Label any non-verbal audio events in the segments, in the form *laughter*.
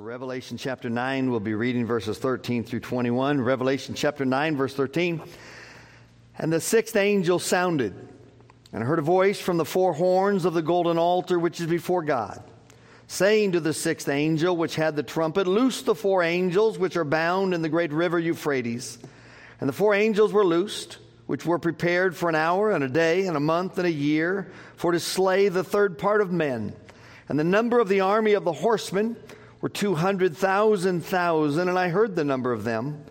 Revelation chapter 9, we'll be reading verses 13 through 21. Revelation chapter 9, verse 13. And the sixth angel sounded, and I heard a voice from the four horns of the golden altar which is before God, saying to the sixth angel which had the trumpet, Loose the four angels which are bound in the great river Euphrates. And the four angels were loosed, which were prepared for an hour and a day and a month and a year, for to slay the third part of men. And the number of the army of the horsemen, were 200,000 thousand, and I heard the number of them.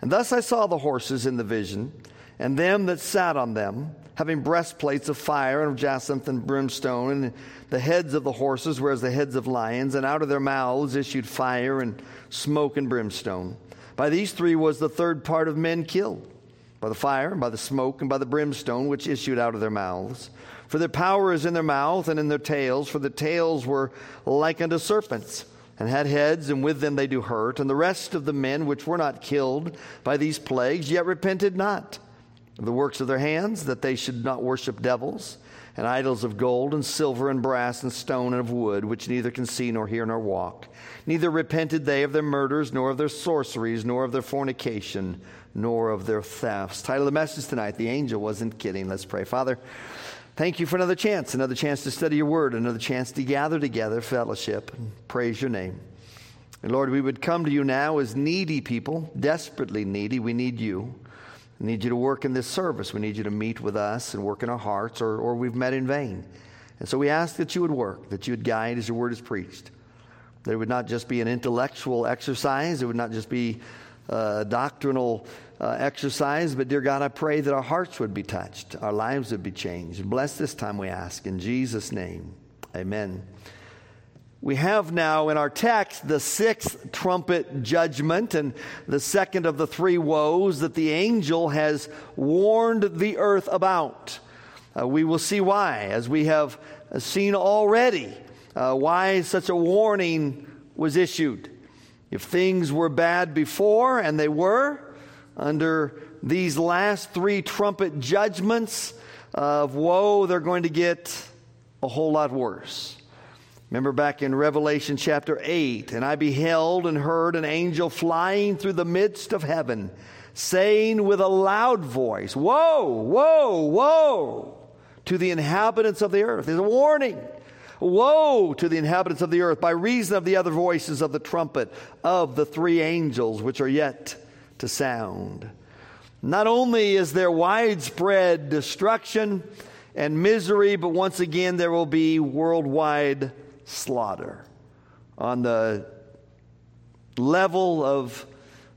And thus I saw the horses in the vision, and them that sat on them, having breastplates of fire and of jacinth and brimstone, and the heads of the horses were as the heads of lions, and out of their mouths issued fire and smoke and brimstone. By these three was the third part of men killed by the fire, and by the smoke, and by the brimstone which issued out of their mouths. For their power is in their mouth and in their tails, for the tails were like unto serpents and had heads, and with them they do hurt. And the rest of the men which were not killed by these plagues yet repented not of the works of their hands, that they should not worship devils and idols of gold and silver and brass and stone and of wood, which neither can see nor hear nor walk. Neither repented they of their murders, nor of their sorceries, nor of their fornication, nor of their thefts. Title of the message tonight The Angel Wasn't Kidding. Let's pray. Father, Thank you for another chance, another chance to study your word, another chance to gather together, fellowship, and praise your name. And Lord, we would come to you now as needy people, desperately needy. We need you. We need you to work in this service. We need you to meet with us and work in our hearts, or, or we've met in vain. And so we ask that you would work, that you would guide as your word is preached. That it would not just be an intellectual exercise, it would not just be a doctrinal uh, exercise. But dear God, I pray that our hearts would be touched, our lives would be changed. Bless this time, we ask. In Jesus' name, amen. We have now in our text the sixth trumpet judgment and the second of the three woes that the angel has warned the earth about. Uh, we will see why, as we have seen already, uh, why such a warning was issued. If things were bad before, and they were, under these last three trumpet judgments of woe, they're going to get a whole lot worse. Remember back in Revelation chapter 8, and I beheld and heard an angel flying through the midst of heaven, saying with a loud voice, Woe, woe, woe to the inhabitants of the earth. There's a warning. Woe to the inhabitants of the earth by reason of the other voices of the trumpet of the three angels which are yet to sound. Not only is there widespread destruction and misery, but once again there will be worldwide slaughter on the level of,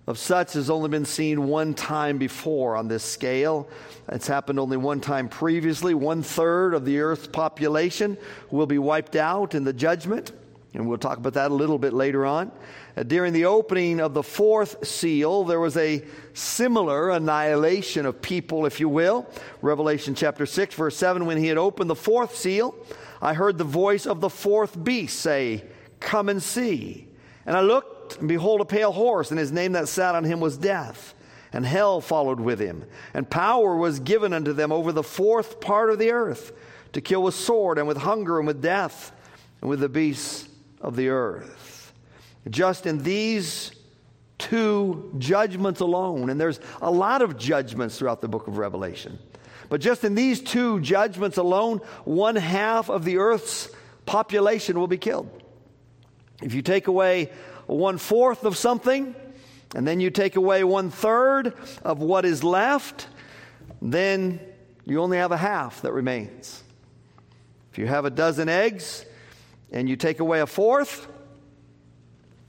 of such has only been seen one time before on this scale. It's happened only one time previously. One third of the earth's population will be wiped out in the judgment. And we'll talk about that a little bit later on. Uh, during the opening of the fourth seal, there was a similar annihilation of people, if you will. Revelation chapter 6, verse 7 when he had opened the fourth seal, I heard the voice of the fourth beast say, Come and see. And I looked, and behold, a pale horse, and his name that sat on him was Death. And hell followed with him. And power was given unto them over the fourth part of the earth to kill with sword, and with hunger, and with death, and with the beasts of the earth. Just in these two judgments alone, and there's a lot of judgments throughout the book of Revelation, but just in these two judgments alone, one half of the earth's population will be killed. If you take away one fourth of something, and then you take away one third of what is left, then you only have a half that remains. If you have a dozen eggs, and you take away a fourth,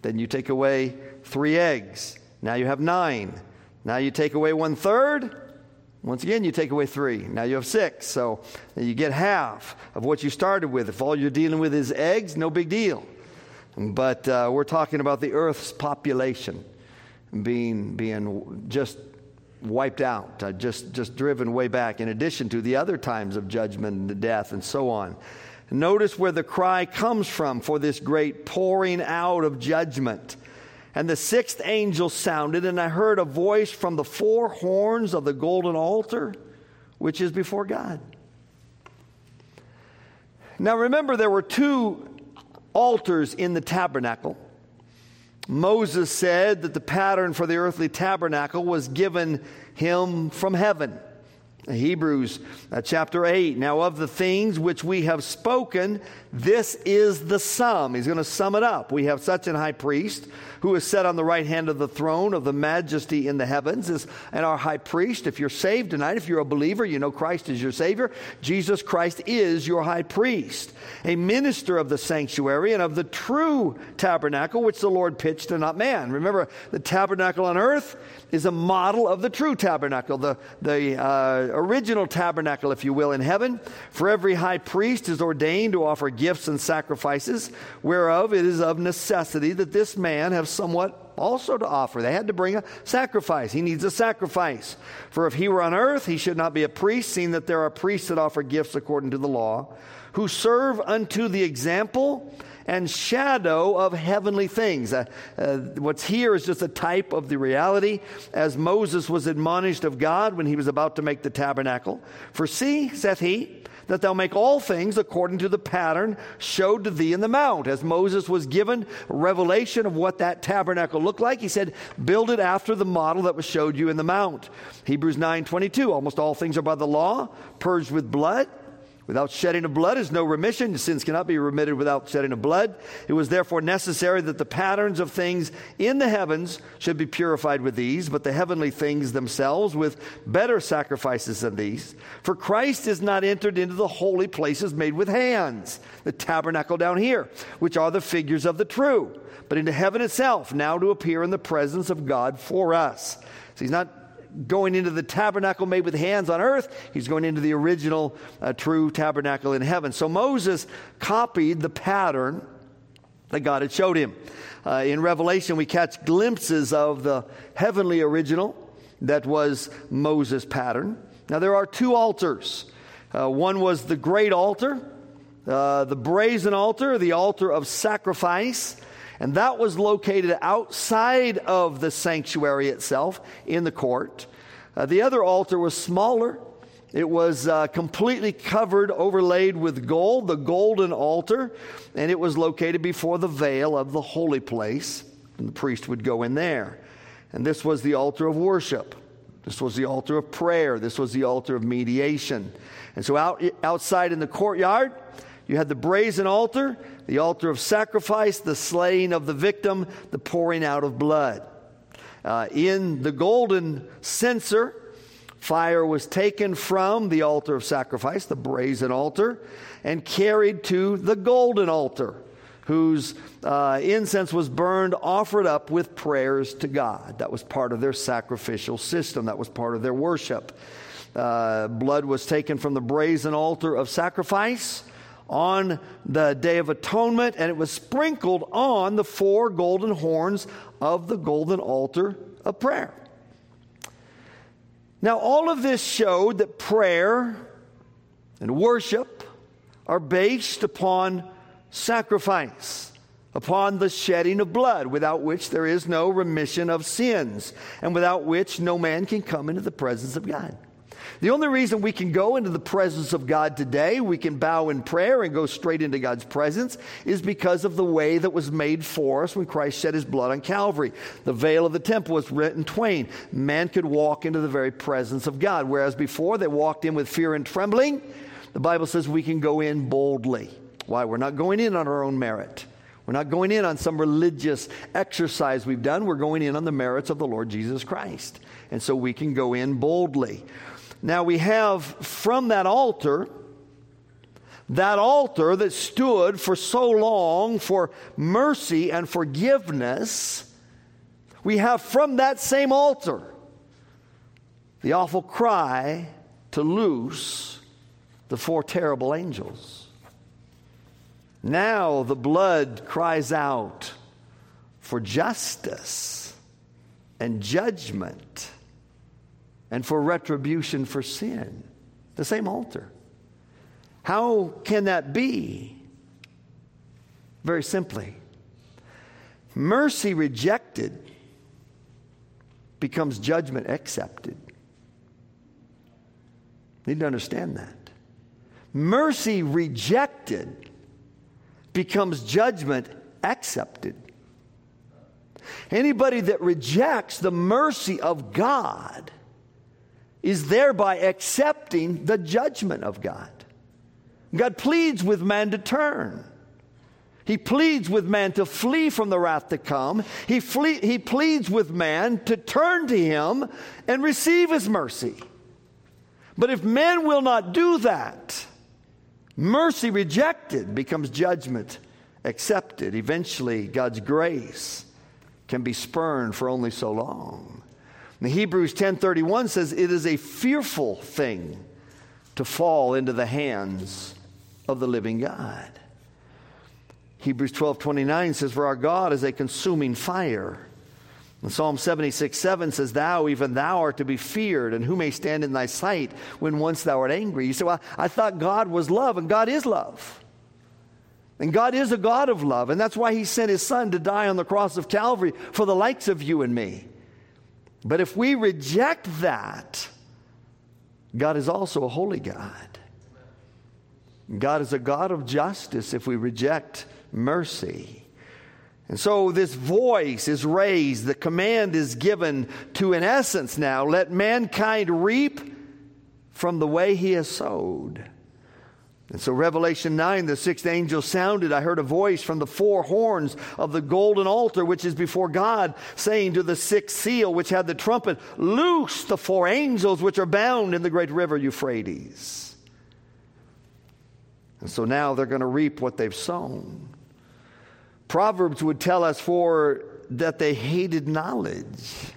then you take away three eggs. Now you have nine. Now you take away one third. Once again, you take away three. Now you have six. So you get half of what you started with. If all you're dealing with is eggs, no big deal. But uh, we're talking about the earth's population being, being just wiped out, uh, just, just driven way back, in addition to the other times of judgment and death and so on. Notice where the cry comes from for this great pouring out of judgment. And the sixth angel sounded, and I heard a voice from the four horns of the golden altar, which is before God. Now remember, there were two altars in the tabernacle. Moses said that the pattern for the earthly tabernacle was given him from heaven. Hebrews uh, chapter 8. Now, of the things which we have spoken, this is the sum. He's going to sum it up. We have such an high priest who is set on the right hand of the throne of the majesty in the heavens, is, and our high priest. If you're saved tonight, if you're a believer, you know Christ is your Savior. Jesus Christ is your high priest, a minister of the sanctuary and of the true tabernacle which the Lord pitched and not man. Remember, the tabernacle on earth is a model of the true tabernacle, the, the uh, original tabernacle, if you will, in heaven. For every high priest is ordained to offer gifts and sacrifices, whereof it is of necessity that this man have somewhat also to offer. They had to bring a sacrifice. He needs a sacrifice. For if he were on earth, he should not be a priest, seeing that there are priests that offer gifts according to the law, who serve unto the example and shadow of heavenly things. Uh, uh, what's here is just a type of the reality as Moses was admonished of God when he was about to make the tabernacle. For see, saith he, that thou make all things according to the pattern showed to thee in the mount. As Moses was given revelation of what that tabernacle looked like, he said, build it after the model that was showed you in the mount. Hebrews 9 22, almost all things are by the law, purged with blood. Without shedding of blood is no remission. Sins cannot be remitted without shedding of blood. It was therefore necessary that the patterns of things in the heavens should be purified with these, but the heavenly things themselves with better sacrifices than these. For Christ is not entered into the holy places made with hands, the tabernacle down here, which are the figures of the true, but into heaven itself, now to appear in the presence of God for us. So he's not going into the tabernacle made with hands on earth. He's going into the original uh, true tabernacle in heaven. So Moses copied the pattern that God had showed him. Uh, in Revelation, we catch glimpses of the heavenly original that was Moses' pattern. Now, there are two altars. Uh, one was the great altar, uh, the brazen altar, the altar of sacrifice. And that was located outside of the sanctuary itself in the court. Uh, the other altar was smaller. It was uh, completely covered, overlaid with gold, the golden altar, and it was located before the veil of the holy place. And the priest would go in there. And this was the altar of worship. This was the altar of prayer. This was the altar of mediation. And so, out, outside in the courtyard, you had the brazen altar, the altar of sacrifice, the slaying of the victim, the pouring out of blood. Uh, in the golden censer, fire was taken from the altar of sacrifice, the brazen altar, and carried to the golden altar, whose uh, incense was burned, offered up with prayers to God. That was part of their sacrificial system, that was part of their worship. Uh, blood was taken from the brazen altar of sacrifice on the Day of Atonement, and it was sprinkled on the four golden horns of the golden altar of prayer. Now, all of this showed that prayer and worship are based upon sacrifice, upon the shedding of blood, without which there is no remission of sins, and without which no man can come into the presence of God. The only reason we can go into the presence of God today, we can bow in prayer and go straight into God's presence, is because of the way that was made for us when Christ shed his blood on Calvary. The veil of the temple was rent in twain. Man could walk into the very presence of God, whereas before they walked in with fear and trembling. The Bible says we can go in boldly. Why? We're not going in on our own merit. We're not going in on some religious exercise we've done. We're going in on the merits of the Lord Jesus Christ. And so we can go in boldly. Now we have from that altar, that altar that stood for so long for mercy and forgiveness, we have from that same altar the awful cry to loose the four terrible angels. Now the blood cries out for justice and judgment and for retribution for sin. The same altar. How can that be? Very simply, mercy rejected becomes judgment accepted. Need to understand that. Mercy rejected becomes judgment accepted. Anybody that rejects the mercy of God is thereby accepting the judgment of God. God pleads with man to turn. He pleads with man to flee from the wrath to come. He, flee, he pleads with man to turn to him and receive his mercy. But if men will not do that, mercy rejected becomes judgment accepted. Eventually, God's grace can be spurned for only so long. And Hebrews 10:31 says it is a fearful thing to fall into the hands of the living God. Hebrews 12:29 says for our God is a consuming fire. And Psalm 76 7 says, Thou, even thou, art to be feared, and who may stand in thy sight when once thou art angry? You say, Well, I thought God was love, and God is love. And God is a God of love, and that's why He sent His Son to die on the cross of Calvary for the likes of you and me. But if we reject that, God is also a holy God. God is a God of justice if we reject mercy. And so this voice is raised, the command is given to, in essence, now let mankind reap from the way he has sowed. And so, Revelation 9, the sixth angel sounded. I heard a voice from the four horns of the golden altar, which is before God, saying to the sixth seal, which had the trumpet, Loose the four angels which are bound in the great river Euphrates. And so now they're going to reap what they've sown. Proverbs would tell us for that they hated knowledge,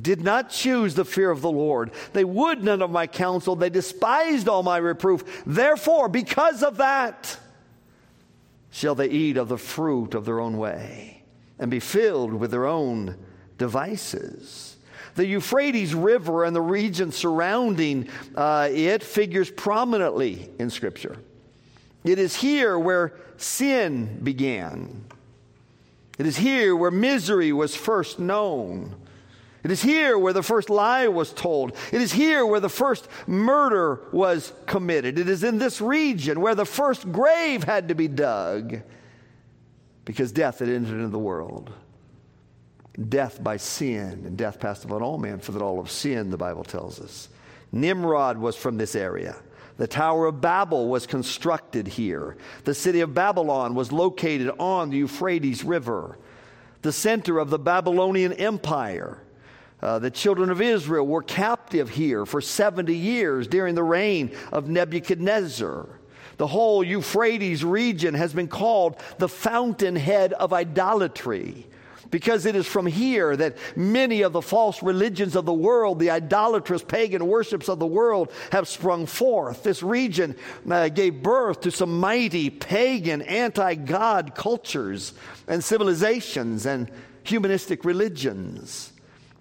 did not choose the fear of the Lord. They would none of my counsel. They despised all my reproof. Therefore, because of that, shall they eat of the fruit of their own way and be filled with their own devices. The Euphrates River and the region surrounding uh, it figures prominently in Scripture. It is here where sin began. It is here where misery was first known. It is here where the first lie was told. It is here where the first murder was committed. It is in this region where the first grave had to be dug because death had entered into the world. Death by sin, and death passed upon all men, for that all of sin, the Bible tells us. Nimrod was from this area. The Tower of Babel was constructed here. The city of Babylon was located on the Euphrates River, the center of the Babylonian Empire. Uh, the children of Israel were captive here for 70 years during the reign of Nebuchadnezzar. The whole Euphrates region has been called the fountainhead of idolatry because it is from here that many of the false religions of the world, the idolatrous pagan worships of the world, have sprung forth. This region uh, gave birth to some mighty pagan, anti God cultures and civilizations and humanistic religions.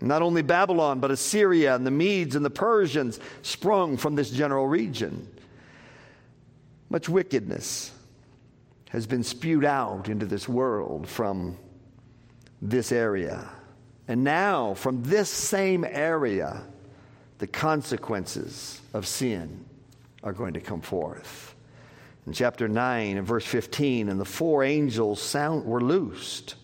Not only Babylon, but Assyria and the Medes and the Persians sprung from this general region. Much wickedness has been spewed out into this world from this area. And now, from this same area, the consequences of sin are going to come forth. In chapter 9 and verse 15, and the four angels sound, were loosed,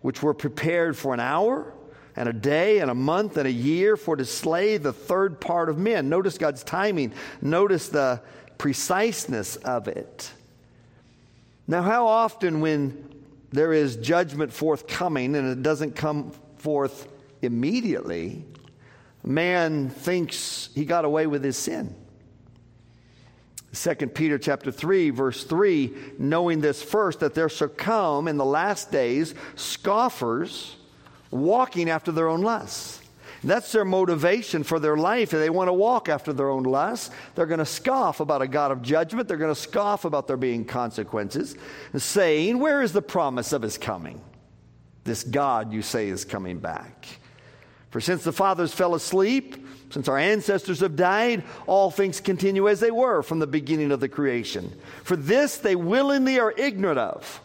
which were prepared for an hour and a day and a month and a year for to slay the third part of men. Notice God's timing, notice the preciseness of it. Now, how often when there is judgment forthcoming and it doesn't come forth immediately, man thinks he got away with his sin. 2 Peter chapter 3 verse 3 knowing this first that there shall come in the last days scoffers walking after their own lusts that's their motivation for their life. If they want to walk after their own lusts, they're going to scoff about a God of judgment. They're going to scoff about there being consequences, saying, Where is the promise of his coming? This God you say is coming back. For since the fathers fell asleep, since our ancestors have died, all things continue as they were from the beginning of the creation. For this they willingly are ignorant of.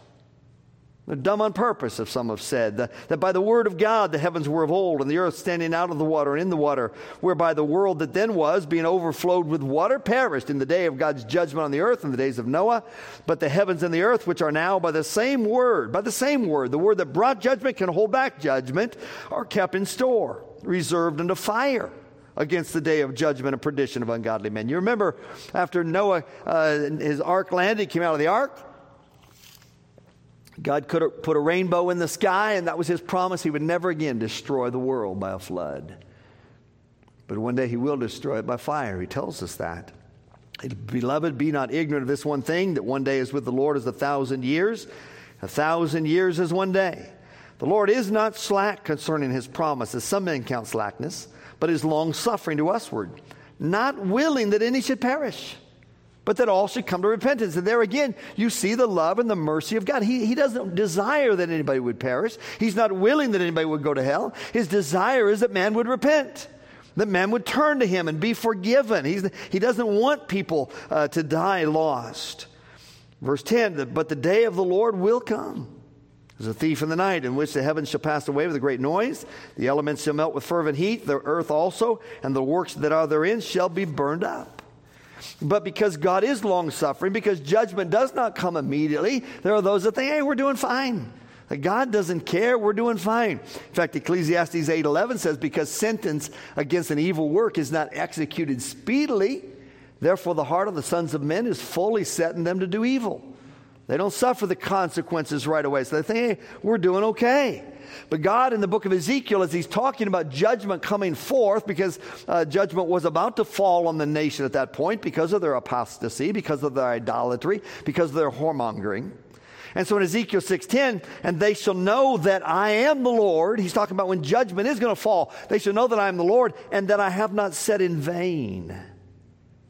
They're dumb on purpose, if some have said, that, that by the word of God the heavens were of old, and the earth standing out of the water and in the water, whereby the world that then was, being overflowed with water, perished in the day of God's judgment on the earth in the days of Noah. But the heavens and the earth, which are now by the same word, by the same word, the word that brought judgment can hold back judgment, are kept in store, reserved unto fire against the day of judgment and perdition of ungodly men. You remember after Noah, uh, his ark landed, he came out of the ark. God could have put a rainbow in the sky, and that was his promise. He would never again destroy the world by a flood. But one day he will destroy it by fire. He tells us that. Beloved, be not ignorant of this one thing that one day is with the Lord as a thousand years, a thousand years is one day. The Lord is not slack concerning his promise, as some men count slackness, but is long suffering to usward, not willing that any should perish but that all should come to repentance. And there again, you see the love and the mercy of God. He, he doesn't desire that anybody would perish, He's not willing that anybody would go to hell. His desire is that man would repent. That man would turn to him and be forgiven. He's, he doesn't want people uh, to die lost. Verse 10 But the day of the Lord will come as a thief in the night, in which the heavens shall pass away with a great noise, the elements shall melt with fervent heat, the earth also, and the works that are therein shall be burned up. But because God is long suffering, because judgment does not come immediately, there are those that think, hey, we're doing fine. That God doesn't care, we're doing fine. In fact, Ecclesiastes 8:11 says, because sentence against an evil work is not executed speedily, therefore the heart of the sons of men is fully set in them to do evil. They don't suffer the consequences right away. So they think, hey, we're doing okay. But God, in the book of Ezekiel, as he's talking about judgment coming forth, because uh, judgment was about to fall on the nation at that point because of their apostasy, because of their idolatry, because of their whoremongering. And so in Ezekiel 6:10, and they shall know that I am the Lord. He's talking about when judgment is going to fall. They shall know that I am the Lord, and that I have not said in vain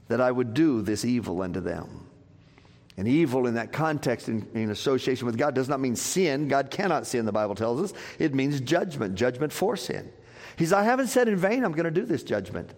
that I would do this evil unto them. And evil in that context, in, in, association with God, does not mean sin. God cannot sin, the Bible tells us. It means judgment, judgment for sin. He's, I haven't said in vain I'm going to do this judgment.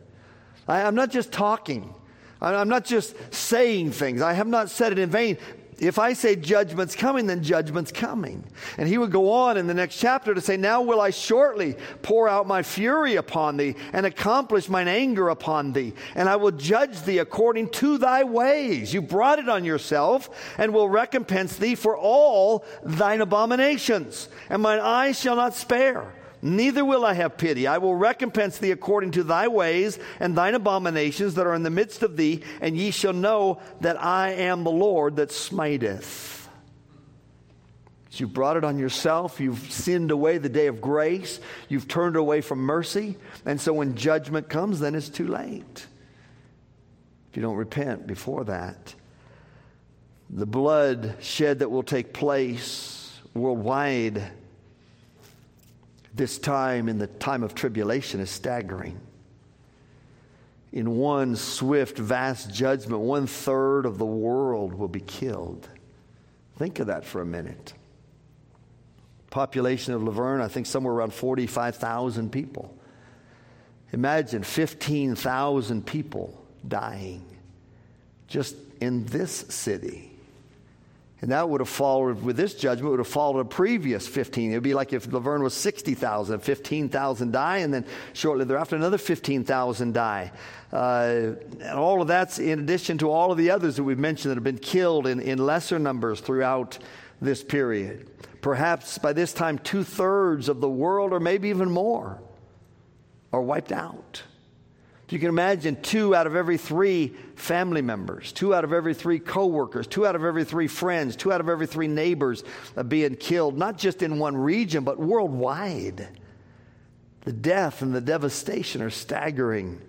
I, I'm not just talking. I'm not just saying things. I have not said it in vain if I say judgment's coming, then judgment's coming. And he would go on in the next chapter to say, Now will I shortly pour out my fury upon thee and accomplish mine anger upon thee, and I will judge thee according to thy ways. You brought it on yourself, and will recompense thee for all thine abominations, and mine eyes shall not spare. Neither will I have pity. I will recompense thee according to thy ways and thine abominations that are in the midst of thee, and ye shall know that I am the Lord that smiteth. So you've brought it on yourself. You've sinned away the day of grace. You've turned away from mercy. And so when judgment comes, then it's too late. If you don't repent before that, the blood shed that will take place worldwide this time in the time of tribulation is staggering. In one swift, vast judgment, one third of the world will be killed. Think of that for a minute. Population of La Vergne, I think somewhere around 45,000 people. Imagine 15,000 people dying just in this city. And that would have followed, with this judgment, would have followed a previous 15. It would be like if La Vergne was 60,000, 15,000 die, and then shortly thereafter another 15,000 die. Uh, and all of that's in addition to all of the others that we've mentioned that have been killed in, in lesser numbers throughout this period. Perhaps by this time, two thirds of the world, or maybe even more, are wiped out. You can imagine two out of every three family members, two out of every three coworkers, two out of every three friends, two out of every three neighbors uh, being killed, not just in one region, but worldwide. The death and the devastation are staggering.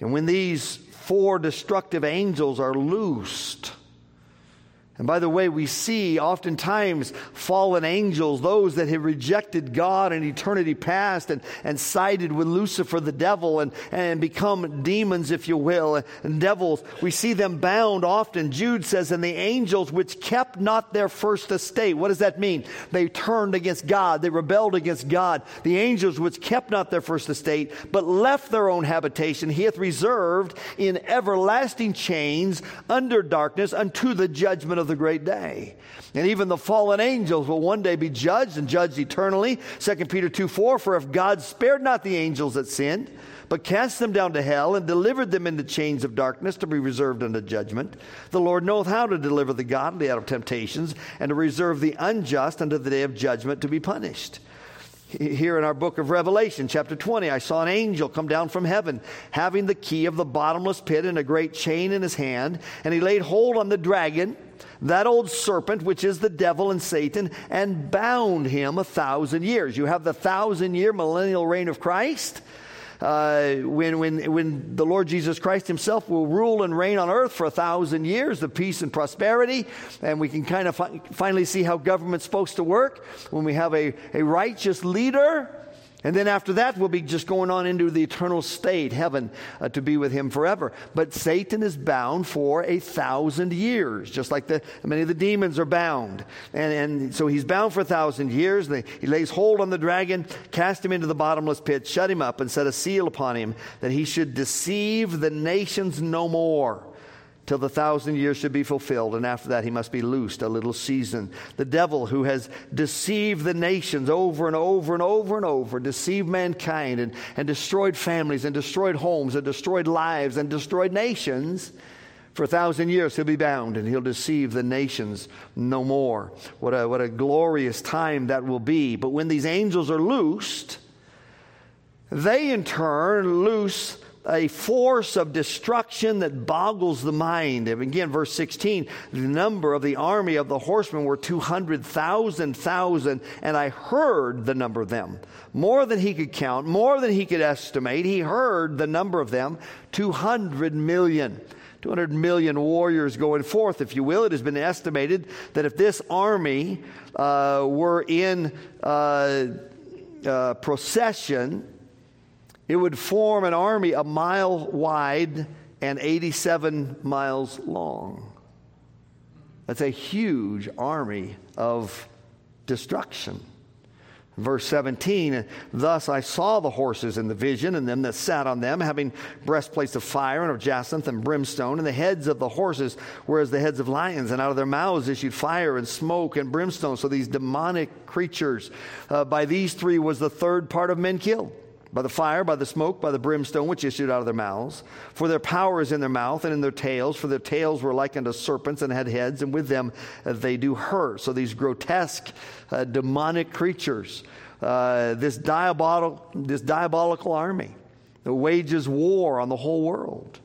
And when these four destructive angels are loosed, and by the way, we see oftentimes fallen angels, those that have rejected God in eternity past and, and sided with Lucifer, the devil, and, and become demons, if you will, and devils. We see them bound often. Jude says, and the angels which kept not their first estate. What does that mean? They turned against God. They rebelled against God. The angels which kept not their first estate, but left their own habitation, he hath reserved in everlasting chains under darkness unto the judgment of of the great day. And even the fallen angels will one day be judged and judged eternally. 2 Peter 2 4 For if God spared not the angels that sinned, but cast them down to hell and delivered them into chains of darkness to be reserved unto judgment. The Lord knoweth how to deliver the godly out of temptations and to reserve the unjust unto the day of judgment to be punished. Here in our book of Revelation, chapter 20, I saw an angel come down from heaven, having the key of the bottomless pit and a great chain in his hand, and he laid hold on the dragon, that old serpent, which is the devil and Satan, and bound him a thousand years. You have the thousand year millennial reign of Christ uh, when, when, when the Lord Jesus Christ himself will rule and reign on earth for a thousand years of peace and prosperity. And we can kind of fi- finally see how government's supposed to work when we have a, a righteous leader and then after that, we'll be just going on into the eternal state, heaven, uh, to be with him forever. But Satan is bound for a thousand years, just like the, many of the demons are bound. And, and so he's bound for a thousand years. And he lays hold on the dragon, cast him into the bottomless pit, shut him up, and set a seal upon him that he should deceive the nations no more till the thousand years should be fulfilled, and after that he must be loosed a little season. The devil who has deceived the nations over and over and over and over, deceived mankind and, and destroyed families and destroyed homes and destroyed lives and destroyed nations. For a thousand years he'll be bound and he'll deceive the nations no more. What a, what a glorious time that will be. But when these angels are loosed, they in turn loose a force of destruction that boggles the mind. And again, verse 16, the number of the army of the horsemen were 200,000, thousand, and I heard the number of them. More than he could count, more than he could estimate. He heard the number of them, 200 million. 200 million warriors going forth, if you will. It has been estimated that if this army uh, were in uh, uh, procession, it would form an army a mile wide and 87 miles long. That's a huge army of destruction. Verse 17, thus I saw the horses in the vision, and them that sat on them, having breastplates of fire and of jacinth and brimstone, and the heads of the horses were as the heads of lions, and out of their mouths issued fire and smoke and brimstone. So these demonic creatures, uh, by these three was the third part of men killed by the fire, by the smoke, by the brimstone which issued out of their mouths. For their power is in their mouth and in their tails, for their tails were like unto serpents and had heads, and with them uh, they do hurt. So these grotesque, uh, demonic creatures, uh, this, diabolical, this diabolical army that wages war on the whole world.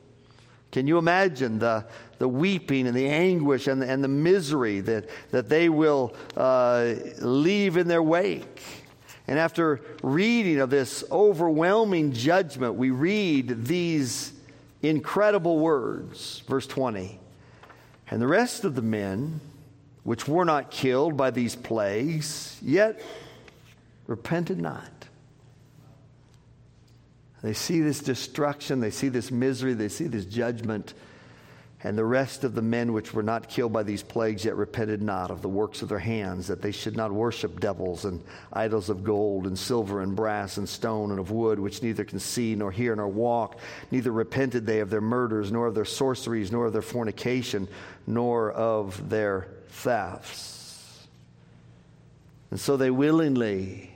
Can you imagine the, the weeping and the anguish and the, and the misery that, that they will uh, leave in their wake? And after reading of this overwhelming judgment, we read these incredible words. Verse 20. And the rest of the men, which were not killed by these plagues, yet repented not. They see this destruction, they see this misery, they see this judgment and the rest of the men which were not killed by these plagues yet repented not of the works of their hands, that they should not worship devils and idols of gold and silver and brass and stone and of wood, which neither can see nor hear nor walk. Neither repented they of their murders, nor of their sorceries, nor of their fornication, nor of their thefts. And so they willingly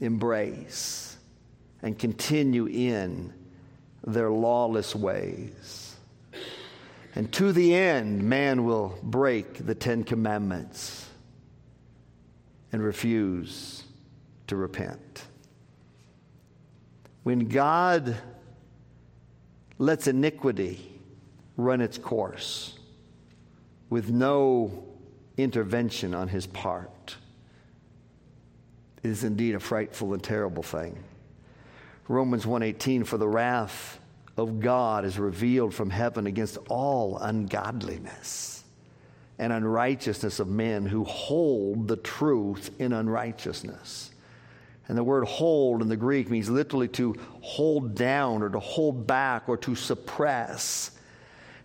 embrace and continue in their lawless ways. And to the end, man will break the Ten Commandments and refuse to repent. When God lets iniquity run its course with no intervention on his part, it is indeed a frightful and terrible thing. Romans 1:18 for the wrath of God is revealed from heaven against all ungodliness and unrighteousness of men who hold the truth in unrighteousness. And the word hold in the Greek means literally to hold down or to hold back or to suppress.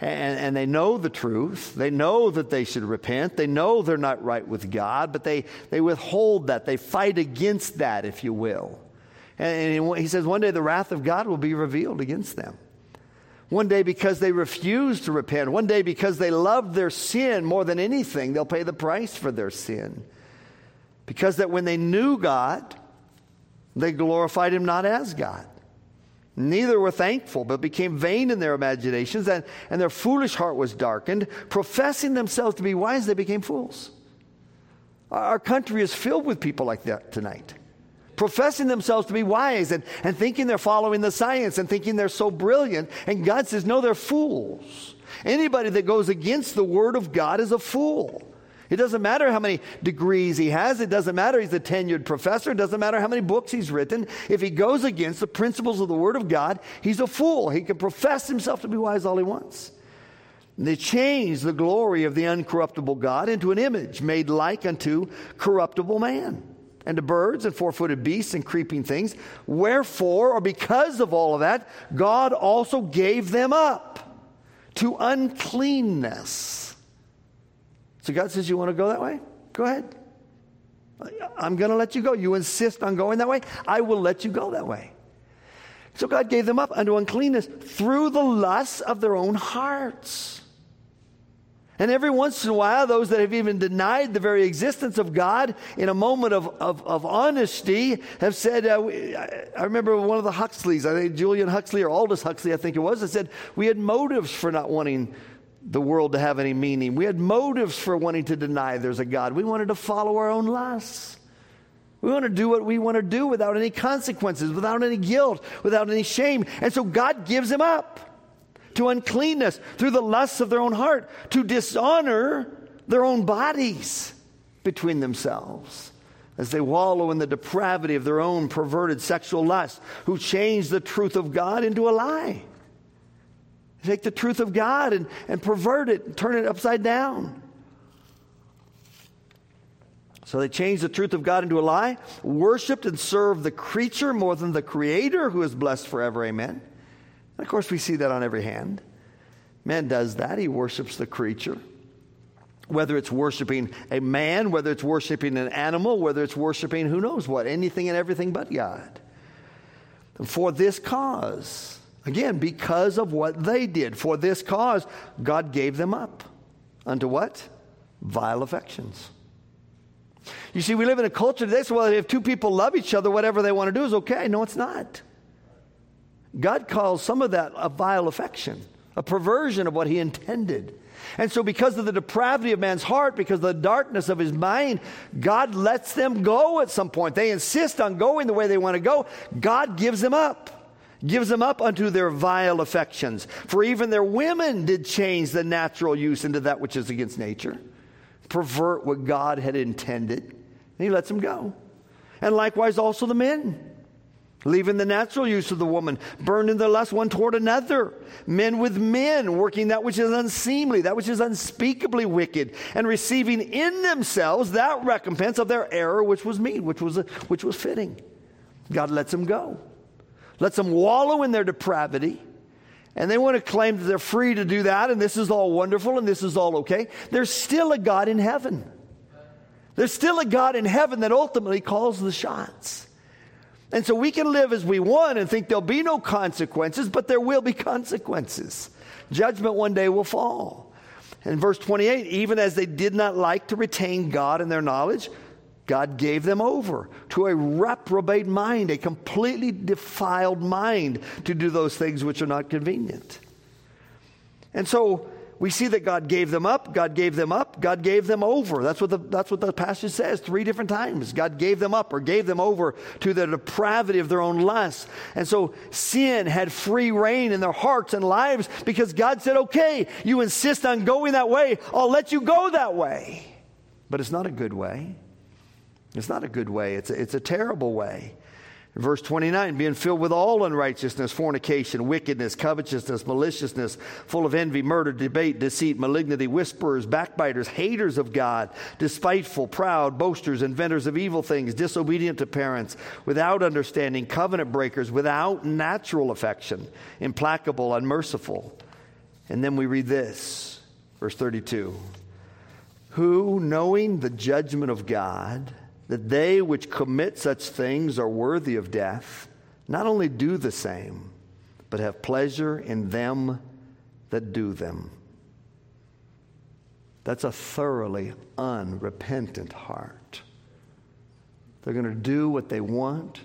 And, and, they know the truth. They know that they should repent. They know they're not right with God, but they, they withhold that. They fight against that, if you will. And, and he says one day the wrath of God will be revealed against them. One day, because they refuse to repent. One day, because they love their sin more than anything, they'll pay the price for their sin. Because that when they knew God, they glorified Him not as God. Neither were thankful, but became vain in their imaginations, and, and their foolish heart was darkened. Professing themselves to be wise, they became fools. Our country is filled with people like that tonight professing themselves to be wise and, and thinking they're following the science and thinking they're so brilliant. And God says, no, they're fools. Anybody that goes against the word of God is a fool. It doesn't matter how many degrees he has. It doesn't matter he's a tenured professor. It doesn't matter how many books he's written. If he goes against the principles of the Word of God, he's a fool. He can profess himself to be wise all he wants. And they change the glory of the uncorruptible God into an image made like unto corruptible man and to birds and four footed beasts and creeping things. Wherefore, or because of all of that, God also gave them up to uncleanness. So God says, You want to go that way? Go ahead. I'm going to let you go. You insist on going that way? I will let you go that way. So God gave them up unto uncleanness through the lusts of their own hearts. And every once in a while, those that have even denied the very existence of God in a moment of, of, of honesty have said, uh, I remember one of the Huxleys, I think Julian Huxley or Aldous Huxley, I think it was, that said, we had motives for not wanting the world to have any meaning. We had motives for wanting to deny there's a God. We wanted to follow our own lusts. We want to do what we want to do without any consequences, without any guilt, without any shame. And so God gives him up to uncleanness through the lusts of their own heart, to dishonor their own bodies between themselves as they wallow in the depravity of their own perverted sexual lust, who change the truth of God into a lie. They Take the truth of God and, and pervert it, and turn it upside down. So they changed the truth of God into a lie, worshiped and served the creature more than the creator who is blessed forever. Amen. And of course, we see that on every hand. Man does that, he worships the creature. Whether it's worshiping a man, whether it's worshiping an animal, whether it's worshiping who knows what, anything and everything but God. For this cause, again, because of what they did, for this cause, God gave them up. Unto what? Vile affections. You see, we live in a culture today, so well, if two people love each other, whatever they want to do is okay. No, it's not. God calls some of that a vile affection, a perversion of what he intended. And so, because of the depravity of man's heart, because of the darkness of his mind, God lets them go at some point. They insist on going the way they want to go. God gives them up, gives them up unto their vile affections. For even their women did change the natural use into that which is against nature, pervert what God had intended. And he lets them go. And likewise, also the men leaving the natural use of the woman, burned in their lust one toward another. Men with men, working that which is unseemly, that which is unspeakably wicked, and receiving in themselves that recompense of their error which was meet, which was, which was fitting. God lets them go, lets them wallow in their depravity. And they want to claim that they're free to do that, and this is all wonderful, and this is all okay. There's still a God in heaven. There's still a God in heaven that ultimately calls the shots. And so we can live as we want and think there'll be no consequences, but there will be consequences. Judgment one day will fall. In verse 28, even as they did not like to retain God in their knowledge, God gave them over to a reprobate mind, a completely defiled mind to do those things which are not convenient. And so we see that God gave them up, God gave them up, God gave them over. That's what the, that's what the passage says three different times. God gave them up or gave them over to the depravity of their own lusts. And so sin had free reign in their hearts and lives because God said, okay, you insist on going that way, I'll let you go that way. But it's not a good way. It's not a good way, it's a, it's a terrible way. Verse 29 being filled with all unrighteousness, fornication, wickedness, covetousness, maliciousness, full of envy, murder, debate, deceit, malignity, whisperers, backbiters, haters of God, despiteful, proud, boasters, inventors of evil things, disobedient to parents, without understanding, covenant breakers, without natural affection, implacable, unmerciful. And then we read this, verse 32 Who, knowing the judgment of God, that they which commit such things are worthy of death, not only do the same, but have pleasure in them that do them. That's a thoroughly unrepentant heart. They're going to do what they want.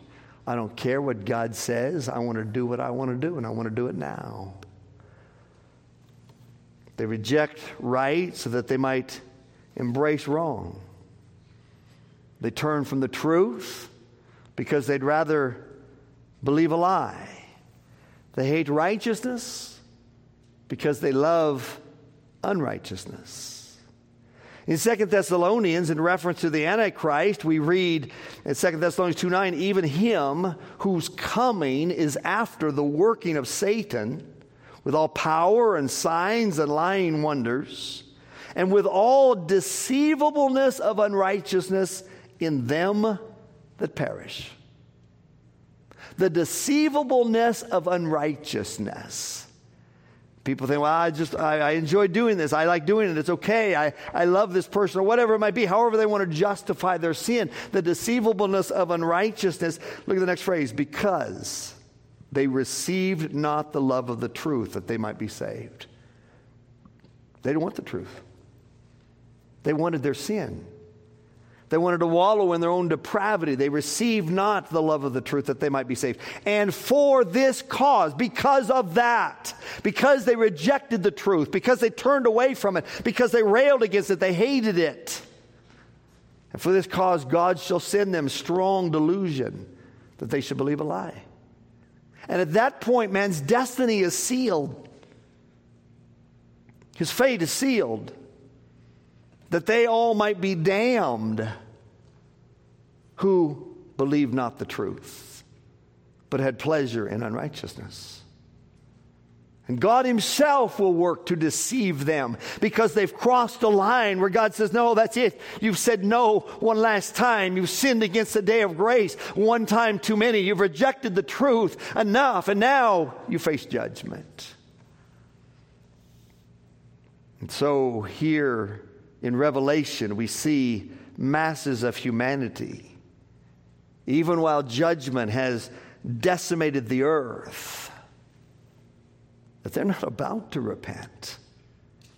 I don't care what God says. I want to do what I want to do, and I want to do it now. They reject right so that they might embrace wrong. They turn from the truth because they'd rather believe a lie. They hate righteousness because they love unrighteousness. In 2 Thessalonians, in reference to the Antichrist, we read in 2 Thessalonians 2 9, even him whose coming is after the working of Satan with all power and signs and lying wonders, and with all deceivableness of unrighteousness in them that perish. The deceivableness of unrighteousness People think, well, I just, I, I, enjoy doing this. I like doing it. It's okay. I, I love this person or whatever it might be. However, they want to justify their sin. The deceivableness of unrighteousness. Look at the next phrase because they received not the love of the truth that they might be saved. They didn't want the truth, they wanted their sin. They wanted to wallow in their own depravity. They received not the love of the truth that they might be saved. And for this cause, because of that, because they rejected the truth, because they turned away from it, because they railed against it, they hated it. And for this cause, God shall send them strong delusion that they should believe a lie. And at that point, man's destiny is sealed. His fate is sealed that they all might be damned who believed not the truth, but had pleasure in unrighteousness. And God Himself will work to deceive them because they've crossed a line where God says, No, that's it. You've said no one last time. You've sinned against the day of grace one time too many. You've rejected the truth enough, and now you face judgment. And so here in Revelation, we see masses of humanity, even while judgment has decimated the earth, that they're not about to repent.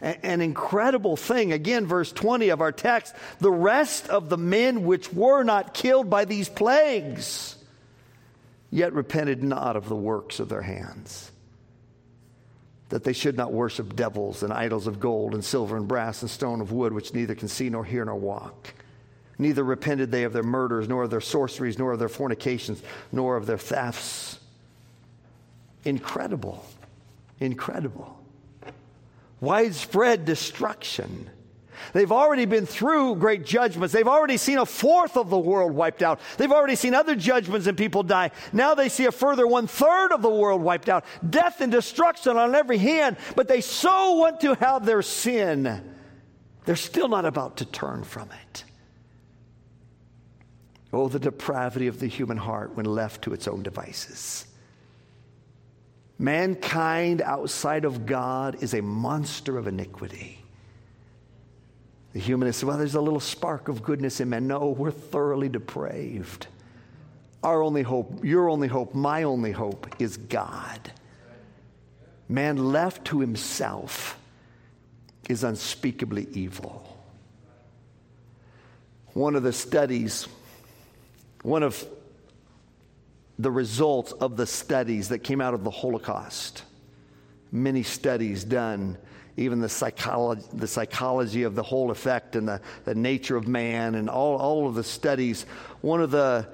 An incredible thing. Again, verse 20 of our text the rest of the men which were not killed by these plagues, yet repented not of the works of their hands that they should not worship devils and idols of gold and silver and brass and stone of wood, which neither can see nor hear nor walk. Neither repented they of their murders, nor of their sorceries, nor of their fornications, nor of their thefts. Incredible. Incredible. Widespread destruction They've already been through great judgments. They've already seen a fourth of the world wiped out. They've already seen other judgments and people die. Now they see a further one third of the world wiped out. Death and destruction on every hand. But they so want to have their sin, they're still not about to turn from it. Oh, the depravity of the human heart when left to its own devices. Mankind outside of God is a monster of iniquity. The humanist, well, there's a little spark of goodness in man. No, we're thoroughly depraved. Our only hope, your only hope, my only hope is God. Man left to himself is unspeakably evil. One of the studies, one of the results of the studies that came out of the Holocaust, many studies done even the psychology, the psychology of the whole effect and the, the nature of man and all, all of the studies, one of the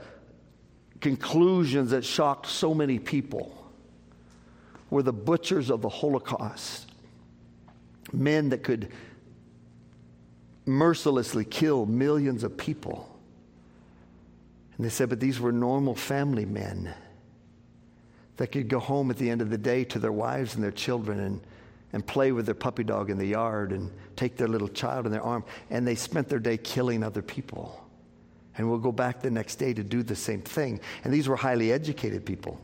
conclusions that shocked so many people were the butchers of the Holocaust. Men that could mercilessly kill millions of people. And they said, but these were normal family men that could go home at the end of the day to their wives and their children and and play with their puppy dog in the yard and take their little child in their arm. And they spent their day killing other people. And we'll go back the next day to do the same thing. And these were highly educated people.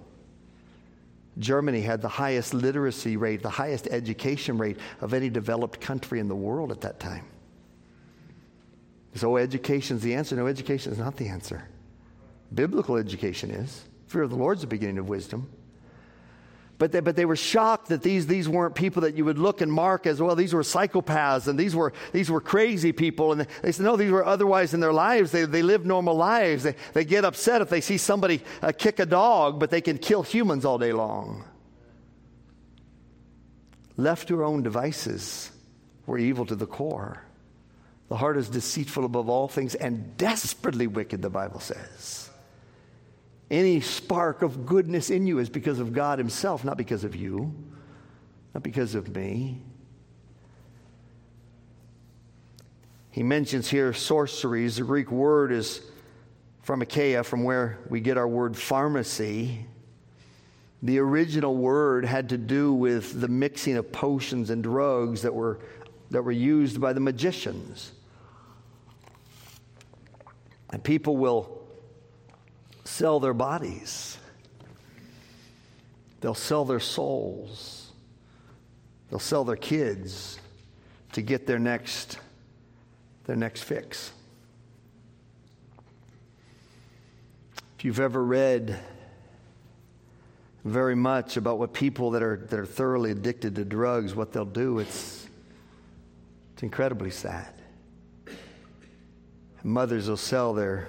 Germany had the highest literacy rate, the highest education rate of any developed country in the world at that time. So, education is the answer. No, education is not the answer. Biblical education is. Fear of the Lord is the beginning of wisdom. But they, but they were shocked that these, these weren't people that you would look and mark as well. These were psychopaths and these were, these were crazy people. And they said, no, these were otherwise in their lives. They, they live normal lives. They, they get upset if they see somebody uh, kick a dog, but they can kill humans all day long. Left to our own devices, we're evil to the core. The heart is deceitful above all things and desperately wicked, the Bible says. Any spark of goodness in you is because of God Himself, not because of you, not because of me. He mentions here sorceries. The Greek word is pharmakeia, from where we get our word pharmacy. The original word had to do with the mixing of potions and drugs that were, that were used by the magicians. And people will sell their bodies, they'll sell their souls, they'll sell their kids to get their next, their next fix. If you've ever read very much about what people that are, that are thoroughly addicted to drugs, what they'll do, it's, it's incredibly sad. Mothers will sell their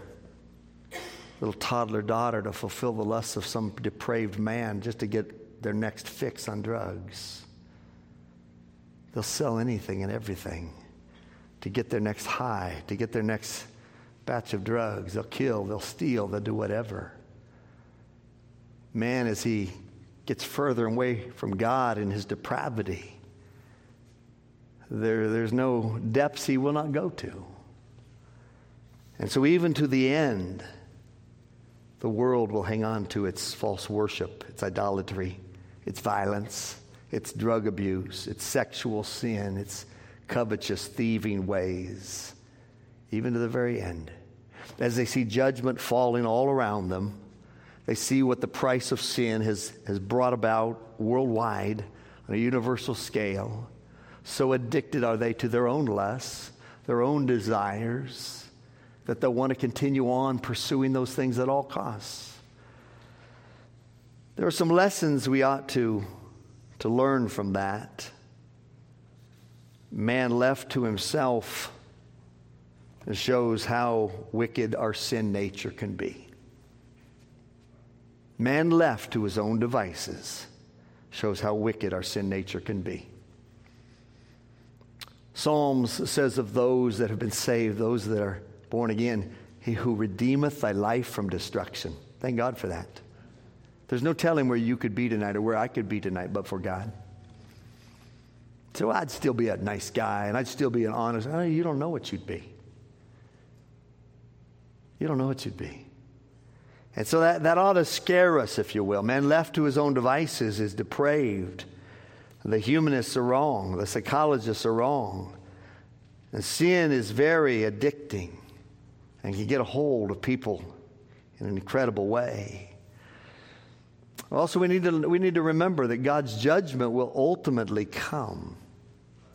little toddler daughter to fulfill the lusts of some depraved man just to get their next fix on drugs. They'll sell anything and everything to get their next high, to get their next batch of drugs. They'll kill, they'll steal, they'll do whatever. Man, as he gets further away from God in his depravity, there, there's no depths he will not go to. And so, even to the end, the world will hang on to its false worship, its idolatry, its violence, its drug abuse, its sexual sin, its covetous, thieving ways, even to the very end. As they see judgment falling all around them, they see what the price of sin has, has brought about worldwide on a universal scale. So addicted are they to their own lusts, their own desires that they'll want to continue on pursuing those things at all costs. There are some lessons we ought to, to learn from that. Man left to himself shows how wicked our sin nature can be. Man left to his own devices shows how wicked our sin nature can be. Psalms says of those that have been saved, those that are born again, he who redeemeth thy life from destruction. Thank God for that. There's no telling where you could be tonight or where I could be tonight but for God. So I'd still be a nice guy and I'd still be an honest. Oh, you don't know what you'd be. You don't know what you'd be. And so that, that ought to scare us, if you will. Man left to his own devices is depraved. The humanists are wrong. The psychologists are wrong. And sin is very addicting and can get a hold of people in an incredible way. Also, we need, to, we need to remember that God's judgment will ultimately come.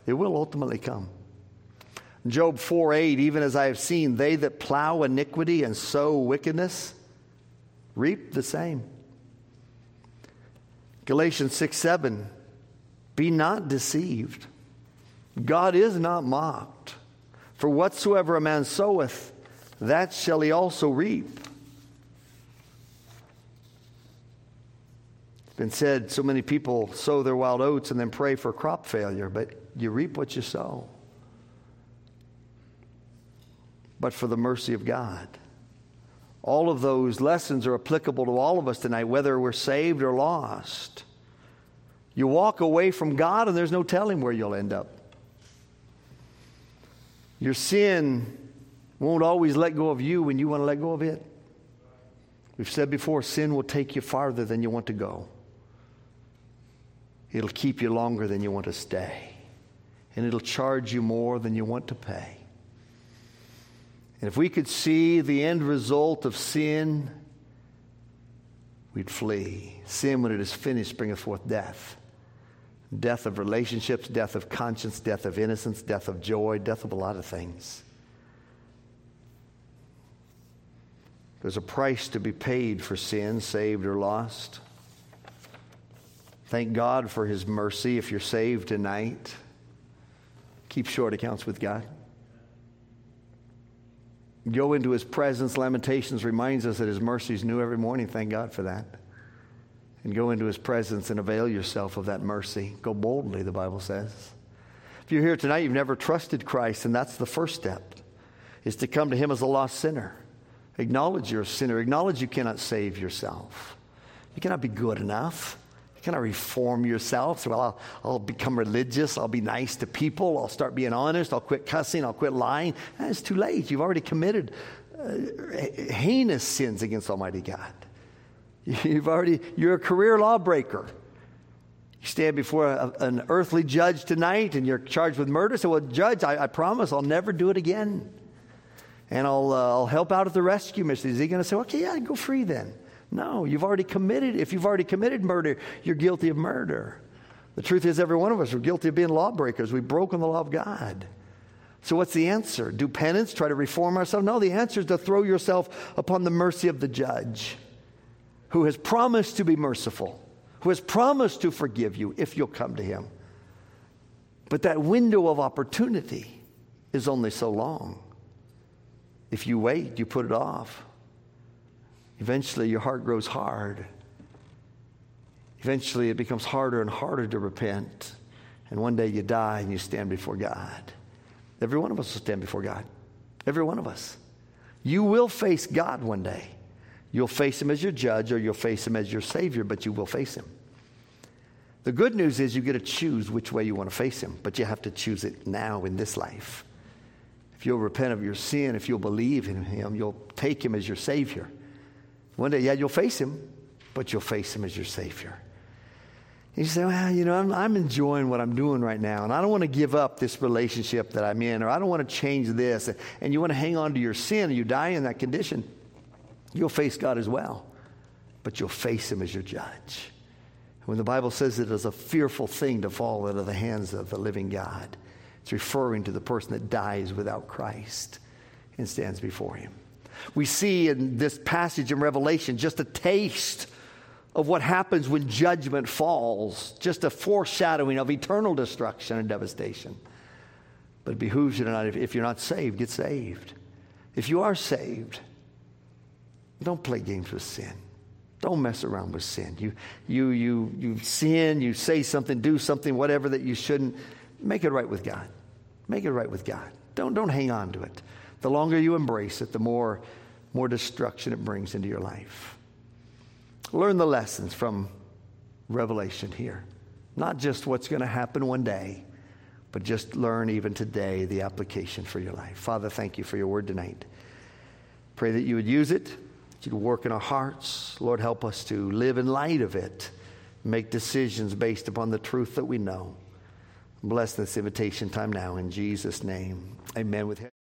It will ultimately come. Job 4 8, even as I have seen, they that plow iniquity and sow wickedness reap the same. Galatians 6 7, be not deceived. God is not mocked. For whatsoever a man soweth, that shall he also reap. It's been said so many people sow their wild oats and then pray for crop failure, but you reap what you sow. But for the mercy of God. All of those lessons are applicable to all of us tonight, whether we're saved or lost. You walk away from God, and there's no telling where you'll end up. Your sin won't always let go of you when you want to let go of it. We've said before sin will take you farther than you want to go, it'll keep you longer than you want to stay, and it'll charge you more than you want to pay. And if we could see the end result of sin, we'd flee. Sin, when it is finished, bringeth forth death death of relationships, death of conscience, death of innocence, death of joy, death of a lot of things. There's a price to be paid for sin, saved or lost. Thank God for his mercy if you're saved tonight. Keep short accounts with God. Go into his presence. Lamentations reminds us that his mercy is new every morning. Thank God for that. And go into his presence and avail yourself of that mercy. Go boldly, the Bible says. If you're here tonight, you've never trusted Christ, and that's the first step, is to come to him as a lost sinner. Acknowledge you're a sinner. Acknowledge you cannot save yourself. You cannot be good enough. You cannot reform yourself. So, well, I'll, I'll, become religious. I'll be nice to people. I'll start being honest. I'll quit cussing. I'll quit lying. It's too late. You've already committed uh, heinous sins against Almighty God. *laughs* You've already, you're a career lawbreaker. You stand before a, an earthly judge tonight and you're charged with murder. So, well, judge, I, I promise I'll never do it again. And I'll, uh, I'll help out at the rescue mission. Is he going to say, okay, yeah, go free then? No, you've already committed. If you've already committed murder, you're guilty of murder. The truth is, every one of us are guilty of being lawbreakers. We've broken the law of God. So, what's the answer? Do penance, try to reform ourselves? No, the answer is to throw yourself upon the mercy of the judge who has promised to be merciful, who has promised to forgive you if you'll come to him. But that window of opportunity is only so long. If you wait, you put it off. Eventually, your heart grows hard. Eventually, it becomes harder and harder to repent. And one day you die and you stand before God. Every one of us will stand before God. Every one of us. You will face God one day. You'll face Him as your judge or you'll face Him as your Savior, but you will face Him. The good news is you get to choose which way you want to face Him, but you have to choose it now in this life. If you'll repent of your sin, if you'll believe in Him, you'll take Him as your Savior. One day, yeah, you'll face him, but you'll face him as your Savior. You say, well, you know, I'm, I'm, enjoying what I'm doing right now, and I don't want to give up this relationship that I'm in, or I don't want to change this, and you want to hang on to your sin, and you die in that condition, you'll face God as well, but you'll face Him as your judge. When the Bible says it is a fearful thing to fall into the hands of the living God, it's referring to the person that dies without Christ and stands before Him. We see in this passage in Revelation just a taste of what happens when judgment falls, just a foreshadowing of eternal destruction and devastation. But it behooves you tonight, if you're not saved, get saved. If you are saved, don't play games with sin. Don't mess around with sin. You, you, you, you sin, you say something, do something, whatever that you shouldn't. Make it right with God. Make it right with God. Don't, don't hang on to it. The longer you embrace it, the more, more destruction it brings into your life. Learn the lessons from Revelation here. Not just what's going to happen one day, but just learn even today the application for your life. Father, thank you for your word tonight. Pray that you would use it, that you'd work in our hearts. Lord, help us to live in light of it, make decisions based upon the truth that we know. Bless this invitation time now in Jesus' name. Amen. With